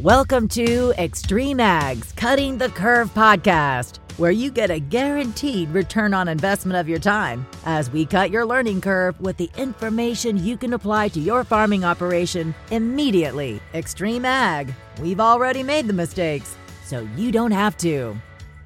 Welcome to Extreme Ag's Cutting the Curve podcast, where you get a guaranteed return on investment of your time as we cut your learning curve with the information you can apply to your farming operation immediately. Extreme Ag, we've already made the mistakes, so you don't have to.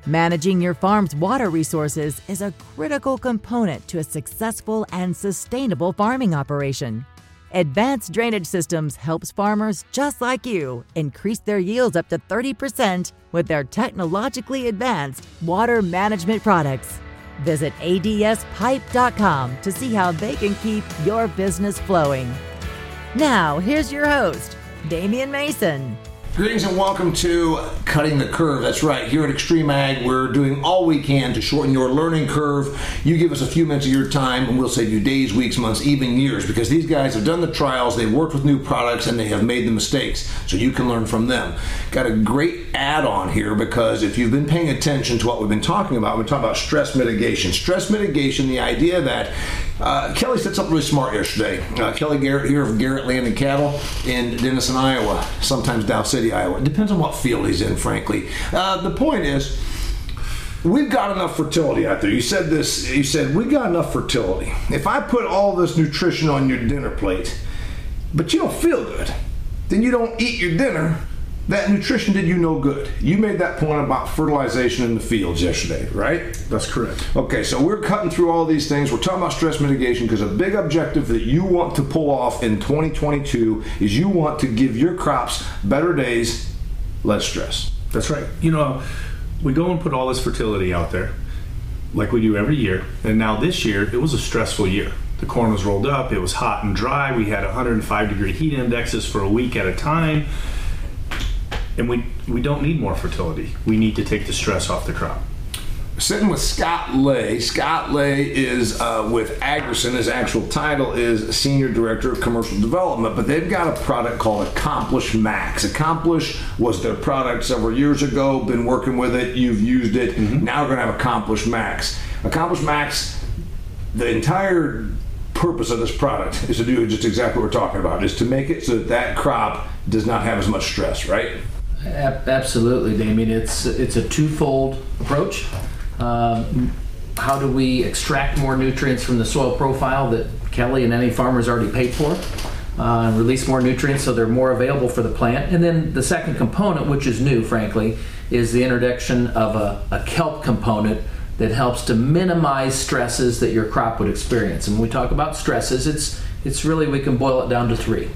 Managing your farm's water resources is a critical component to a successful and sustainable farming operation. Advanced Drainage Systems helps farmers just like you increase their yields up to 30% with their technologically advanced water management products. Visit adspipe.com to see how they can keep your business flowing. Now, here's your host, Damian Mason. Greetings and welcome to Cutting the Curve. That's right. Here at Extreme Ag, we're doing all we can to shorten your learning curve. You give us a few minutes of your time, and we'll save you days, weeks, months, even years because these guys have done the trials, they've worked with new products, and they have made the mistakes. So you can learn from them. Got a great add on here because if you've been paying attention to what we've been talking about, we're talking about stress mitigation. Stress mitigation, the idea that uh, Kelly said something really smart yesterday. Uh, Kelly Garrett here of Garrett Land and Cattle in Denison, Iowa, sometimes Dow City, Iowa. It depends on what field he's in, frankly. Uh, the point is, we've got enough fertility out there. You said this, you said, we got enough fertility. If I put all this nutrition on your dinner plate, but you don't feel good, then you don't eat your dinner that nutrition did you no good. You made that point about fertilization in the fields yesterday, right? That's correct. Okay, so we're cutting through all these things. We're talking about stress mitigation because a big objective that you want to pull off in 2022 is you want to give your crops better days, less stress. That's right. You know, we go and put all this fertility out there like we do every year, and now this year it was a stressful year. The corn was rolled up, it was hot and dry. We had 105 degree heat indexes for a week at a time and we we don't need more fertility. We need to take the stress off the crop. Sitting with Scott Lay. Scott Lay is uh, with Agricen. His actual title is Senior Director of Commercial Development, but they've got a product called Accomplish Max. Accomplish was their product several years ago. Been working with it. You've used it. Mm-hmm. Now we're going to have Accomplish Max. Accomplish Max. The entire purpose of this product is to do just exactly what we're talking about. Is to make it so that that crop does not have as much stress. Right Absolutely, Damian. It's it's a twofold approach. Um, how do we extract more nutrients from the soil profile that Kelly and any farmers already paid for? Uh, and release more nutrients so they're more available for the plant. And then the second component, which is new, frankly, is the introduction of a, a kelp component that helps to minimize stresses that your crop would experience. And when we talk about stresses, it's it's really we can boil it down to three.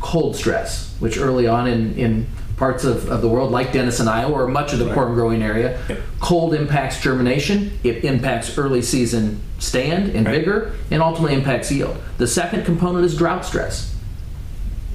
Cold stress, which early on in, in parts of, of the world, like Dennis Denison, Iowa, or much of the right. corn growing area. Yep. Cold impacts germination, it impacts early season stand and right. vigor, and ultimately impacts yield. The second component is drought stress.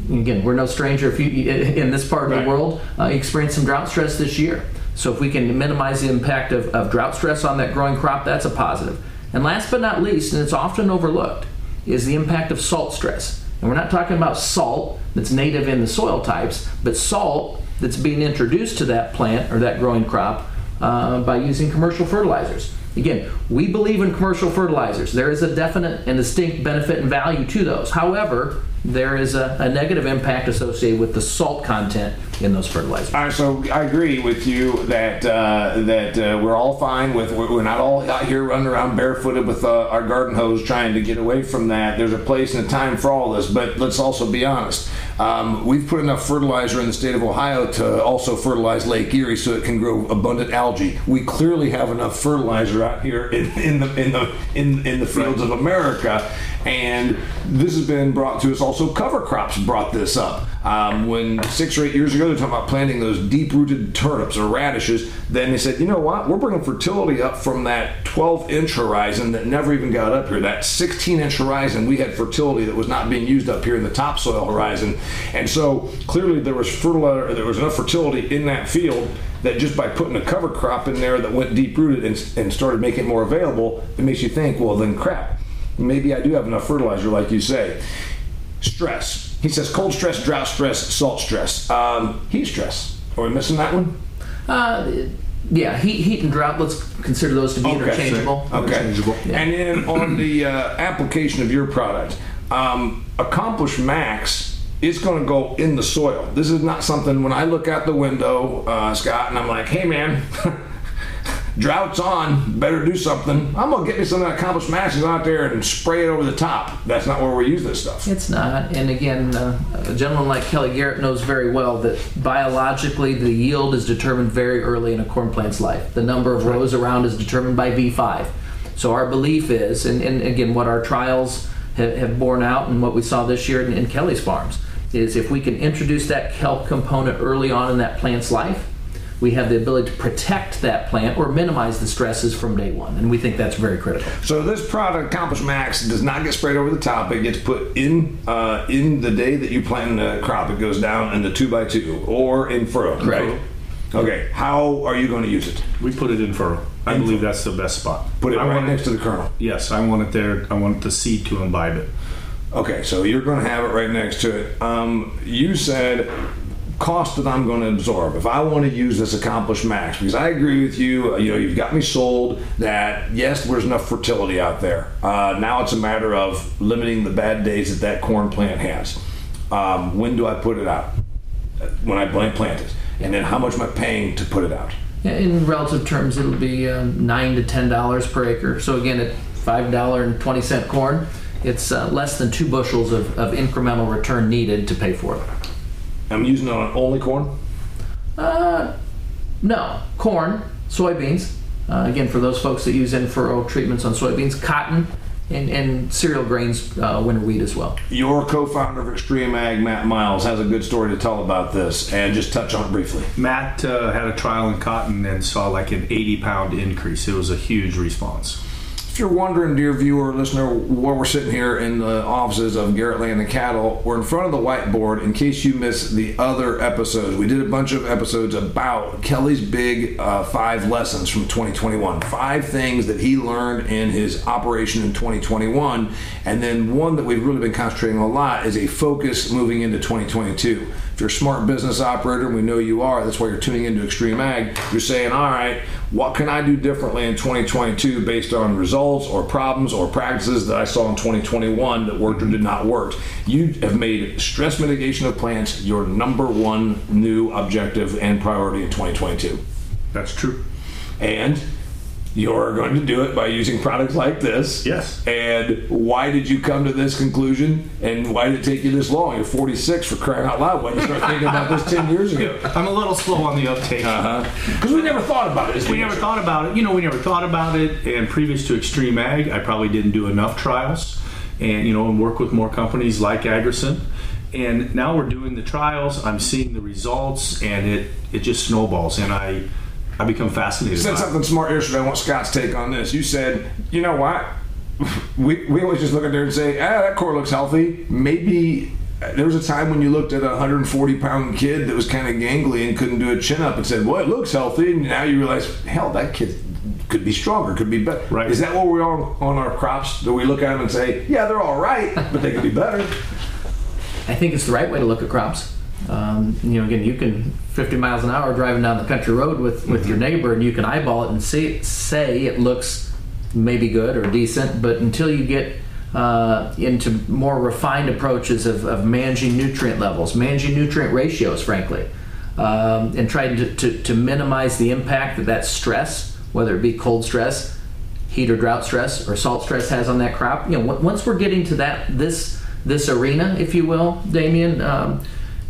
Again, we're no stranger if you in this part of right. the world uh, experience some drought stress this year. So if we can minimize the impact of, of drought stress on that growing crop, that's a positive. And last but not least, and it's often overlooked, is the impact of salt stress. And we're not talking about salt that's native in the soil types, but salt that's being introduced to that plant or that growing crop uh, by using commercial fertilizers. Again, we believe in commercial fertilizers. There is a definite and distinct benefit and value to those. However, there is a, a, negative impact associated with the salt content in those fertilizers. All right, so I agree with you that uh, that uh, we're all fine with we're not all out here running around barefooted with uh, our garden hose trying to get away from that. There's a place and a time for all this, but let's also be honest. Um, we've put enough fertilizer in the state of Ohio to also fertilize Lake Erie so it can grow abundant algae. We clearly have enough fertilizer out here in, in the in the in, in the fields of America and this has been brought to us. Also, cover crops brought this up. Um, when six or eight years ago, they were talking about planting those deep-rooted turnips or radishes. Then they said, you know what? We're bringing fertility up from that 12-inch horizon that never even got up here. That 16-inch horizon, we had fertility that was not being used up here in the topsoil horizon. And so clearly, there was fertilizer. There was enough fertility in that field that just by putting a cover crop in there that went deep-rooted and, and started making it more available, it makes you think, well, then crap maybe I do have enough fertilizer, like you say. Stress. He says cold stress, drought stress, salt stress, um, heat stress. Are we missing that one? Uh, yeah, heat, heat and drought. Let's consider those to be okay, interchangeable. Okay. Interchangeable. Yeah. And then on the uh, application of your product, um, Accomplish Max it's going to go in the soil. This is not something when I look out the window, uh, Scott, and I'm like, hey man, drought's on, better do something. I'm going to get me some accomplished max and go out there and spray it over the top. That's not where we use this stuff. It's not. And again, uh, a gentleman like Kelly Garrett knows very well that biologically the yield is determined very early in a corn plant's life. The number of rows around is determined by V5. So our belief is, and, and again, what our trials have, have borne out and what we saw this year in, in Kelly's farms, is if we can introduce that kelp component early on in that plant's life, we have the ability to protect that plant or minimize the stresses from day one. And we think that's very critical. So this product, Accomplish Max, does not get sprayed over the top. It gets put in uh, in the day that you plant the crop. It goes down in the two by two or in furrow. Right. Okay. How are you going to use it? We put it in furrow. I believe that's the best spot. Put it I right want next to the kernel. Yes, I want it there. I want the seed to imbibe it. Okay, so you're going to have it right next to it. Um, you said cost that I'm going to absorb if I want to use this accomplished Max because I agree with you. You know, you've got me sold that yes, there's enough fertility out there. Uh, now it's a matter of limiting the bad days that that corn plant has. Um, when do I put it out? When I plant it, and then how much am I paying to put it out? In relative terms, it'll be um, nine to ten dollars per acre. So again, at five dollar and twenty cent corn, it's uh, less than two bushels of, of incremental return needed to pay for it. I'm using it on only corn. Uh, no, corn, soybeans. Uh, again, for those folks that use in-furrow treatments on soybeans, cotton, and, and cereal grains, uh, winter wheat as well. Your co-founder of Extreme Ag, Matt Miles, has a good story to tell about this, and just touch on it briefly. Matt uh, had a trial in cotton and saw like an 80 pound increase. It was a huge response. If you're wondering, dear viewer listener, where we're sitting here in the offices of Garrett Land and Cattle, we're in front of the whiteboard in case you missed the other episodes. We did a bunch of episodes about Kelly's big uh, five lessons from 2021. Five things that he learned in his operation in 2021. And then one that we've really been concentrating on a lot is a focus moving into 2022. If you're a smart business operator, and we know you are, that's why you're tuning into Extreme Ag, you're saying, all right, what can I do differently in 2022 based on results or problems or practices that I saw in 2021 that worked or did not work? You have made stress mitigation of plants your number one new objective and priority in 2022. That's true. And you're going to do it by using products like this. Yes. And why did you come to this conclusion? And why did it take you this long? You're 46 for crying out loud. Why did you start thinking about this 10 years ago? I'm a little slow on the uptake. Uh huh. Because we never thought about it. We never thought about it. You know, we never thought about it. And previous to Extreme Ag, I probably didn't do enough trials, and you know, and work with more companies like Agricen. And now we're doing the trials. I'm seeing the results, and it it just snowballs, and I I become fascinated. You said by it. something smart yesterday. I want Scott's take on this. You said, you know what? We, we always just look at there and say, ah, that core looks healthy. Maybe there was a time when you looked at a 140 pound kid that was kind of gangly and couldn't do a chin up and said, well, it looks healthy. And now you realize, hell, that kid could be stronger, could be better. Right. Is that what we're on on our crops? Do we look at them and say, yeah, they're all right, but they could be better? I think it's the right way to look at crops. Um, you know, again, you can 50 miles an hour driving down the country road with, with your neighbor, and you can eyeball it and see, say it looks maybe good or decent, but until you get uh, into more refined approaches of, of managing nutrient levels, managing nutrient ratios, frankly, um, and trying to, to, to minimize the impact that that stress, whether it be cold stress, heat or drought stress, or salt stress has on that crop. You know, on- once we're getting to that this this arena, if you will, Damian, um,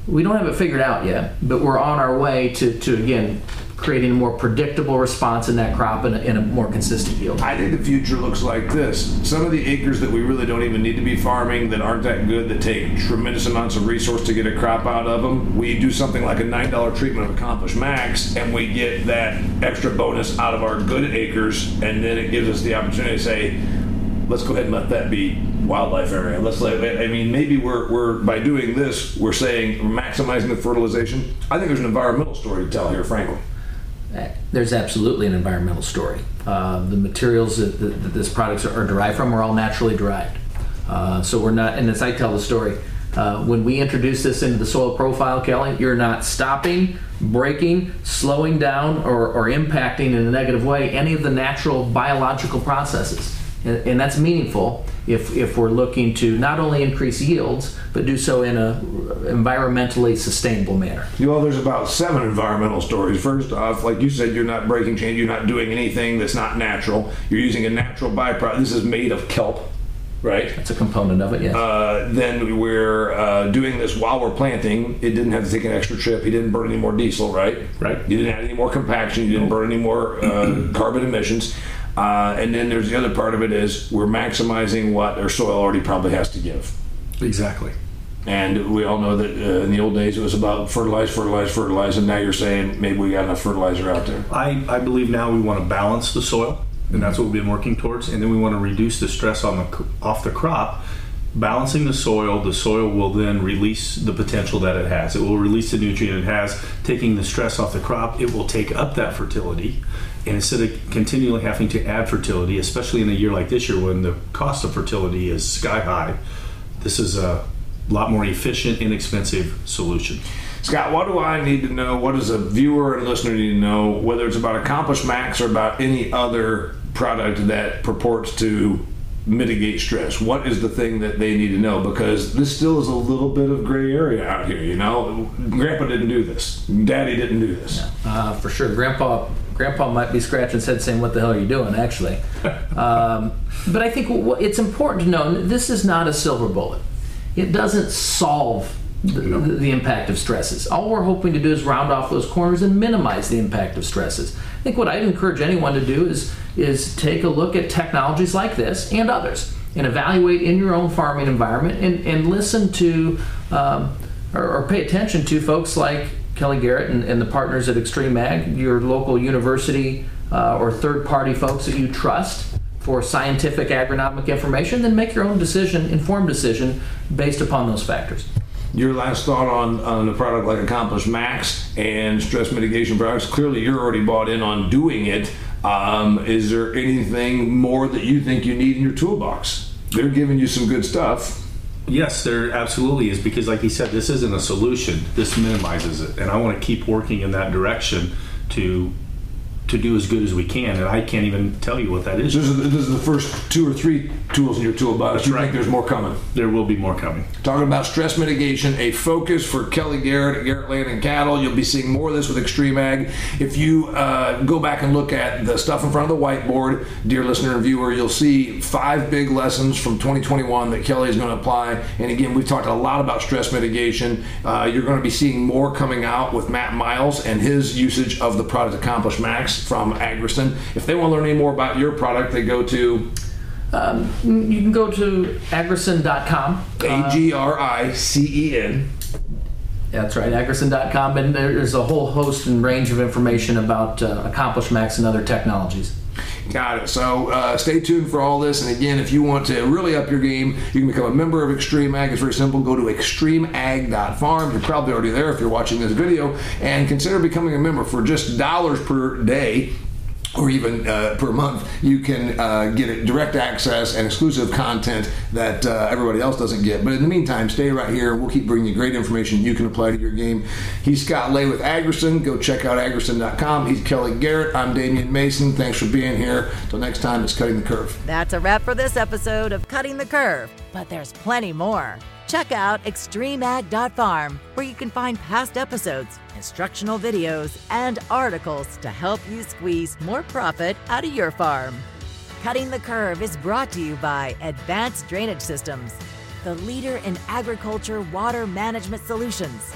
we don't have it figured out yet, but we're on our way to, to again creating a more predictable response in that crop and a, and a more consistent yield. I think the future looks like this. Some of the acres that we really don't even need to be farming that aren't that good, that take tremendous amounts of resource to get a crop out of them, we do something like a $9 treatment of Accomplish Max and we get that extra bonus out of our good acres, and then it gives us the opportunity to say, let's go ahead and let that be wildlife area. Let's let, I mean, maybe we're, we're, by doing this, we're saying we're maximizing the fertilization. I think there's an environmental story to tell here, frankly. There's absolutely an environmental story. Uh, the materials that, that, that this products are derived from are all naturally derived. Uh, so we're not, and as I tell the story, uh, when we introduce this into the soil profile, Kelly, you're not stopping, breaking, slowing down, or, or impacting in a negative way any of the natural biological processes. And, and that's meaningful if, if we're looking to not only increase yields, but do so in a environmentally sustainable manner. Well, there's about seven environmental stories. First off, like you said, you're not breaking chain, you're not doing anything that's not natural. You're using a natural byproduct. This is made of kelp, right? That's a component of it, yes. Uh, then we're uh, doing this while we're planting. It didn't have to take an extra trip. You didn't burn any more diesel, right? Right. You didn't add any more compaction. You didn't burn any more uh, carbon emissions. Uh, and then there's the other part of it is we're maximizing what our soil already probably has to give. Exactly. And we all know that uh, in the old days it was about fertilize, fertilize, fertilize, and now you're saying maybe we got enough fertilizer out there. I, I believe now we want to balance the soil, and that's what we've been working towards. And then we want to reduce the stress on the off the crop. Balancing the soil, the soil will then release the potential that it has. It will release the nutrient it has, taking the stress off the crop. It will take up that fertility, and instead of continually having to add fertility, especially in a year like this year when the cost of fertility is sky high, this is a lot more efficient, inexpensive solution. Scott, what do I need to know? What does a viewer and listener need to know, whether it's about Accomplish Max or about any other product that purports to mitigate stress? What is the thing that they need to know? Because this still is a little bit of gray area out here, you know? Grandpa didn't do this, Daddy didn't do this. Uh, for sure, Grandpa. Grandpa might be scratching his head saying, "What the hell are you doing?" Actually, um, but I think it's important to know this is not a silver bullet. It doesn't solve the, the, the impact of stresses. All we're hoping to do is round off those corners and minimize the impact of stresses. I think what I'd encourage anyone to do is is take a look at technologies like this and others and evaluate in your own farming environment and, and listen to um, or, or pay attention to folks like Kelly Garrett and, and the partners at Extreme Ag, your local university uh, or third party folks that you trust for scientific agronomic information, then make your own decision, informed decision based upon those factors. Your last thought on, on a product like Accomplish Max and stress mitigation products. Clearly, you're already bought in on doing it. Um, is there anything more that you think you need in your toolbox? They're giving you some good stuff. Yes, there absolutely is because, like he said, this isn't a solution. This minimizes it, and I want to keep working in that direction to to do as good as we can. And I can't even tell you what that is. This is, this is the first two or three tools in your toolbox. That's you right. think there's more coming? There will be more coming. Talking about stress mitigation, a focus for Kelly Garrett at Garrett Land and Cattle. You'll be seeing more of this with Extreme Ag. If you uh, go back and look at the stuff in front of the whiteboard, dear listener and viewer, you'll see five big lessons from 2021 that Kelly is going to apply. And again, we've talked a lot about stress mitigation. Uh, you're going to be seeing more coming out with Matt Miles and his usage of the product Accomplish Max from Agricen. If they want to learn any more about your product, they go to Um, you can go to agricen.com. A G R I C E N. That's right, agricen.com, and there's a whole host and range of information about uh, Accomplish Max and other technologies. Got it. So uh, stay tuned for all this. And again, if you want to really up your game, you can become a member of Extreme Ag. It's very simple. Go to extremeag.farm. You're probably already there if you're watching this video. And consider becoming a member for just dollars per day or even uh, per month, you can uh, get direct access and exclusive content that uh, everybody else doesn't get. But in the meantime, stay right here. We'll keep bringing you great information you can apply to your game. He's Scott Lay with Agricen. Go check out agricen.com. He's Kelly Garrett. I'm Damian Mason. Thanks for being here. Till next time, it's Cutting the Curve. That's a wrap for this episode of Cutting the Curve, but there's plenty more. Check out extremeag.farm, where you can find past episodes, instructional videos, and articles to help you squeeze more profit out of your farm. Cutting the Curve is brought to you by Advanced Drainage Systems, the leader in agriculture water management solutions.